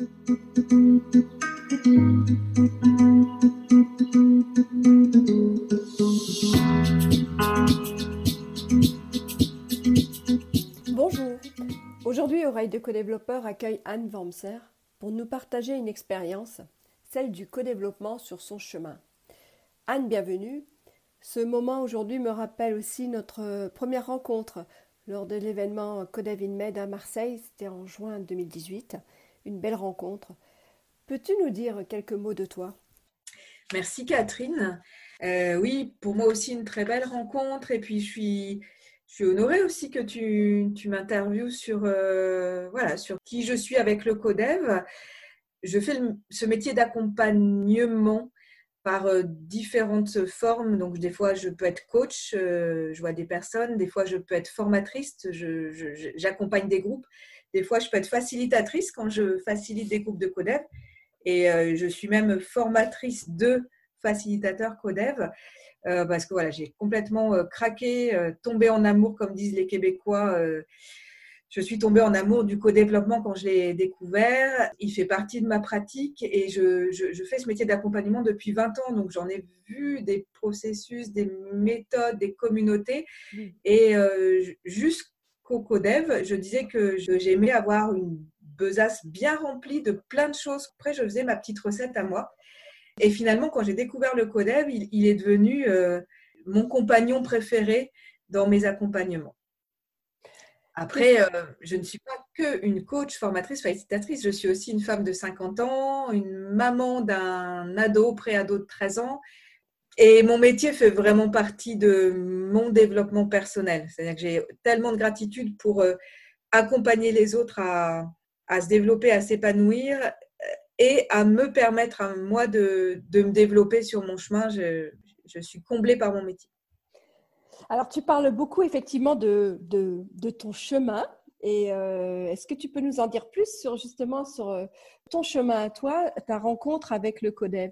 Bonjour. Aujourd'hui, Oreille de co-développeur accueille Anne Wormser pour nous partager une expérience, celle du co-développement sur son chemin. Anne, bienvenue. Ce moment aujourd'hui me rappelle aussi notre première rencontre lors de l'événement Codev Med à Marseille, c'était en juin 2018, une belle rencontre. Peux-tu nous dire quelques mots de toi? Merci Catherine. Euh, oui, pour moi aussi une très belle rencontre et puis je suis, je suis honorée aussi que tu, tu m'interviewes sur, euh, voilà, sur qui je suis avec le Codev. Je fais ce métier d'accompagnement par euh, différentes formes. Donc, des fois, je peux être coach, je vois des personnes. Des fois, je peux être formatrice, j'accompagne des groupes. Des fois, je peux être facilitatrice quand je facilite des groupes de codev. Et euh, je suis même formatrice de facilitateurs codev. parce que voilà, j'ai complètement craqué, tombé en amour, comme disent les Québécois, je suis tombée en amour du co-développement quand je l'ai découvert. Il fait partie de ma pratique et je, fais ce métier d'accompagnement depuis 20 ans. Donc, j'en ai vu des processus, des méthodes, des communautés. Et euh, jusqu'au codev, je disais que j'aimais avoir une besace bien remplie de plein de choses. Après, je faisais ma petite recette à moi. Et finalement, quand j'ai découvert le codev, il, est devenu euh, mon compagnon préféré dans mes accompagnements. Après, euh, je ne suis pas qu'une coach, formatrice, facilitatrice. Je suis aussi une femme de 50 ans, une maman d'un ado, pré-ado de 13 ans. Et mon métier fait vraiment partie de mon développement personnel. C'est-à-dire que j'ai tellement de gratitude pour euh, accompagner les autres à, se développer, à s'épanouir euh, et à me permettre à moi de, me développer sur mon chemin. je suis comblée par mon métier. Alors, tu parles beaucoup effectivement de, ton chemin. Et euh, est-ce que tu peux nous en dire plus sur justement sur ton chemin à toi, ta rencontre avec le CODEV?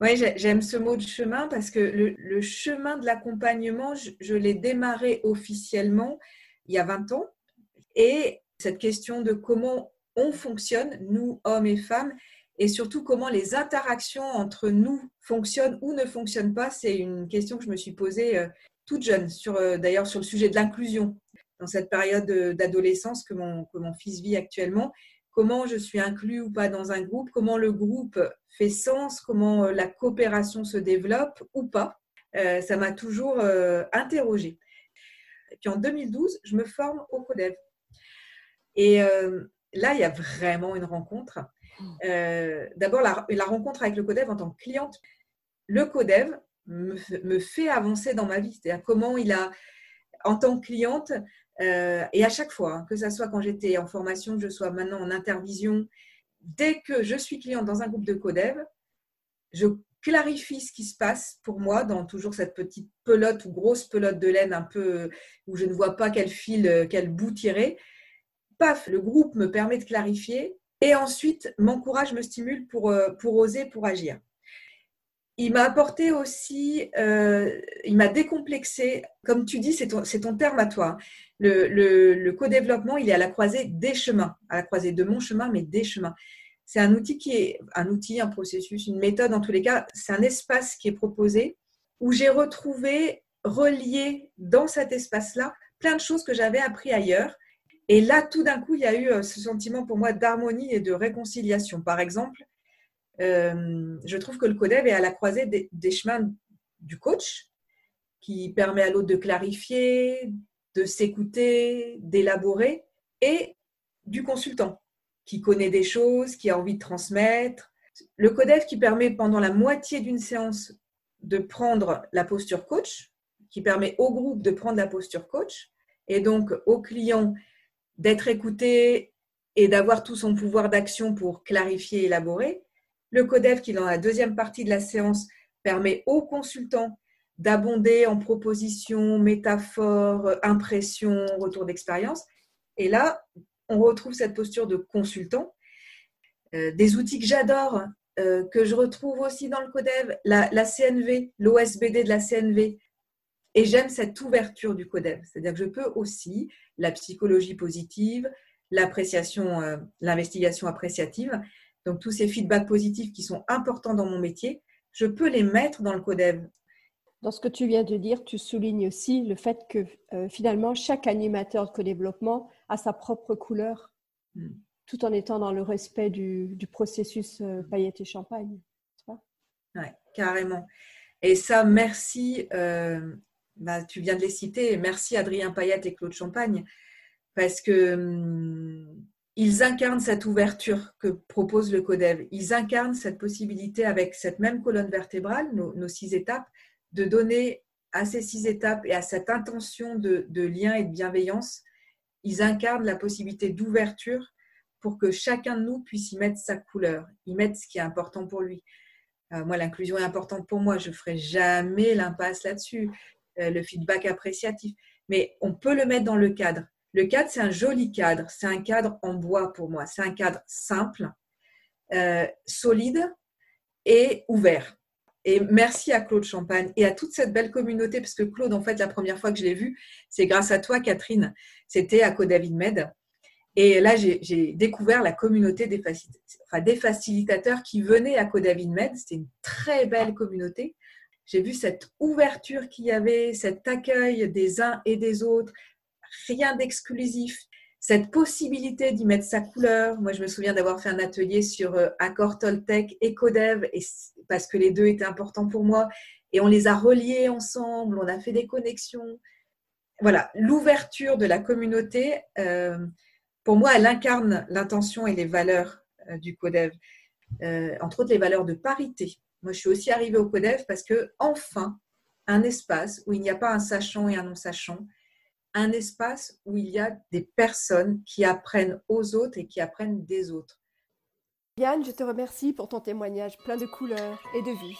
Oui, j'aime ce mot de chemin parce que le, chemin de l'accompagnement, je, l'ai démarré officiellement il y a 20 ans. Et cette question de comment on fonctionne, nous, hommes et femmes, et surtout comment les interactions entre nous fonctionnent ou ne fonctionnent pas, c'est une question que je me suis posée euh, toute jeune, sur, euh, d'ailleurs sur le sujet de l'inclusion, dans cette période d'adolescence que mon, que mon fils vit actuellement. Comment je suis inclus ou pas dans un groupe, comment le groupe fait sens, comment euh, la coopération se développe ou pas. Euh, ça m'a toujours interrogée. Et puis en 2012, je me forme au CODEV. Et là, il y a vraiment une rencontre. D'abord, la, la, rencontre avec le CODEV en tant que cliente. Le CODEV, me, fait avancer dans ma vie. C'est-à-dire comment il a, en tant que cliente, euh, et à chaque fois, hein, que ce soit quand j'étais en formation, que je sois maintenant en intervision, dès que je suis cliente dans un groupe de codev, je clarifie ce qui se passe pour moi dans toujours cette petite pelote ou grosse pelote de laine un peu où je ne vois pas quel fil, quel bout tirer. Paf, le groupe me permet de clarifier et ensuite m'encourage, me stimule euh, pour oser, pour agir il m'a apporté aussi, euh, il m'a décomplexé. Comme tu dis, c'est ton, terme à toi. Le, le, co-développement, il est à la croisée des chemins, à la croisée de mon chemin, mais des chemins. C'est un outil qui est un outil, un processus, une méthode en tous les cas. C'est un espace qui est proposé où j'ai retrouvé relié dans cet espace-là plein de choses que j'avais appris ailleurs. Et là, tout d'un coup, il y a eu euh, ce sentiment pour moi d'harmonie et de réconciliation. Par exemple, euh, je trouve que le codev est à la croisée des, chemins du coach qui permet à l'autre de clarifier, de s'écouter, d'élaborer, et du consultant qui connaît des choses, qui a envie de transmettre. Le codev qui permet pendant la moitié d'une séance de prendre la posture coach, qui permet au groupe de prendre la posture coach, et donc au client d'être écouté et d'avoir tout son pouvoir d'action pour clarifier et élaborer. Le CODEV, qui dans la deuxième partie de la séance permet aux consultants d'abonder en propositions, métaphores, impressions, retours d'expérience. Et là, on retrouve cette posture de consultant. Euh, des outils que j'adore, euh, que je retrouve aussi dans le CODEV, la, CNV, l'OSBD de la CNV. Et j'aime cette ouverture du CODEV. C'est-à-dire que je peux aussi la psychologie positive, l'appréciation, euh, l'investigation appréciative. Donc tous ces feedbacks positifs qui sont importants dans mon métier, je peux les mettre dans le codev. Dans ce que tu viens de dire, tu soulignes aussi le fait que euh, finalement chaque animateur de co-développement a sa propre couleur, hmm. tout en étant dans le respect du, processus euh, paillettes et champagne. Oui, carrément. Et ça, merci, euh, bah, tu viens de les citer, merci Adrien Payette et Claude Champagne, parce que hum, ils incarnent cette ouverture que propose le CODEV. Ils incarnent cette possibilité avec cette même colonne vertébrale, nos, six étapes, de donner à ces six étapes et à cette intention de, lien et de bienveillance, ils incarnent la possibilité d'ouverture pour que chacun de nous puisse y mettre sa couleur, y mettre ce qui est important pour lui. Euh, moi, l'inclusion est importante pour moi. Je ne ferai jamais l'impasse là-dessus. Euh, le feedback appréciatif. Mais on peut le mettre dans le cadre. Le cadre, c'est un joli cadre. C'est un cadre en bois pour moi. C'est un cadre simple, euh, solide et ouvert. Et merci à Claude Champagne et à toute cette belle communauté, parce que Claude, en fait, la première fois que je l'ai vu, c'est grâce à toi, Catherine. C'était à David Med. Et là, j'ai découvert la communauté des, facilitateurs qui venaient à David Med. C'était une très belle communauté. J'ai vu cette ouverture qu'il y avait, cet accueil des uns et des autres, rien d'exclusif, cette possibilité d'y mettre sa couleur. Moi, je me souviens d'avoir fait un atelier sur euh, Accord Toltec et Codev, et parce que les deux étaient importants pour moi. Et on les a reliés ensemble, on a fait des connexions. Voilà, l'ouverture de la communauté, euh, pour moi, elle incarne l'intention et les valeurs euh, du Codev, entre autres les valeurs de parité. Moi, je suis aussi arrivée au Codev parce que, enfin, un espace où il n'y a pas un sachant et un non-sachant, un espace où il y a des personnes qui apprennent aux autres et qui apprennent des autres. Yann, je te remercie pour ton témoignage plein de couleurs et de vie.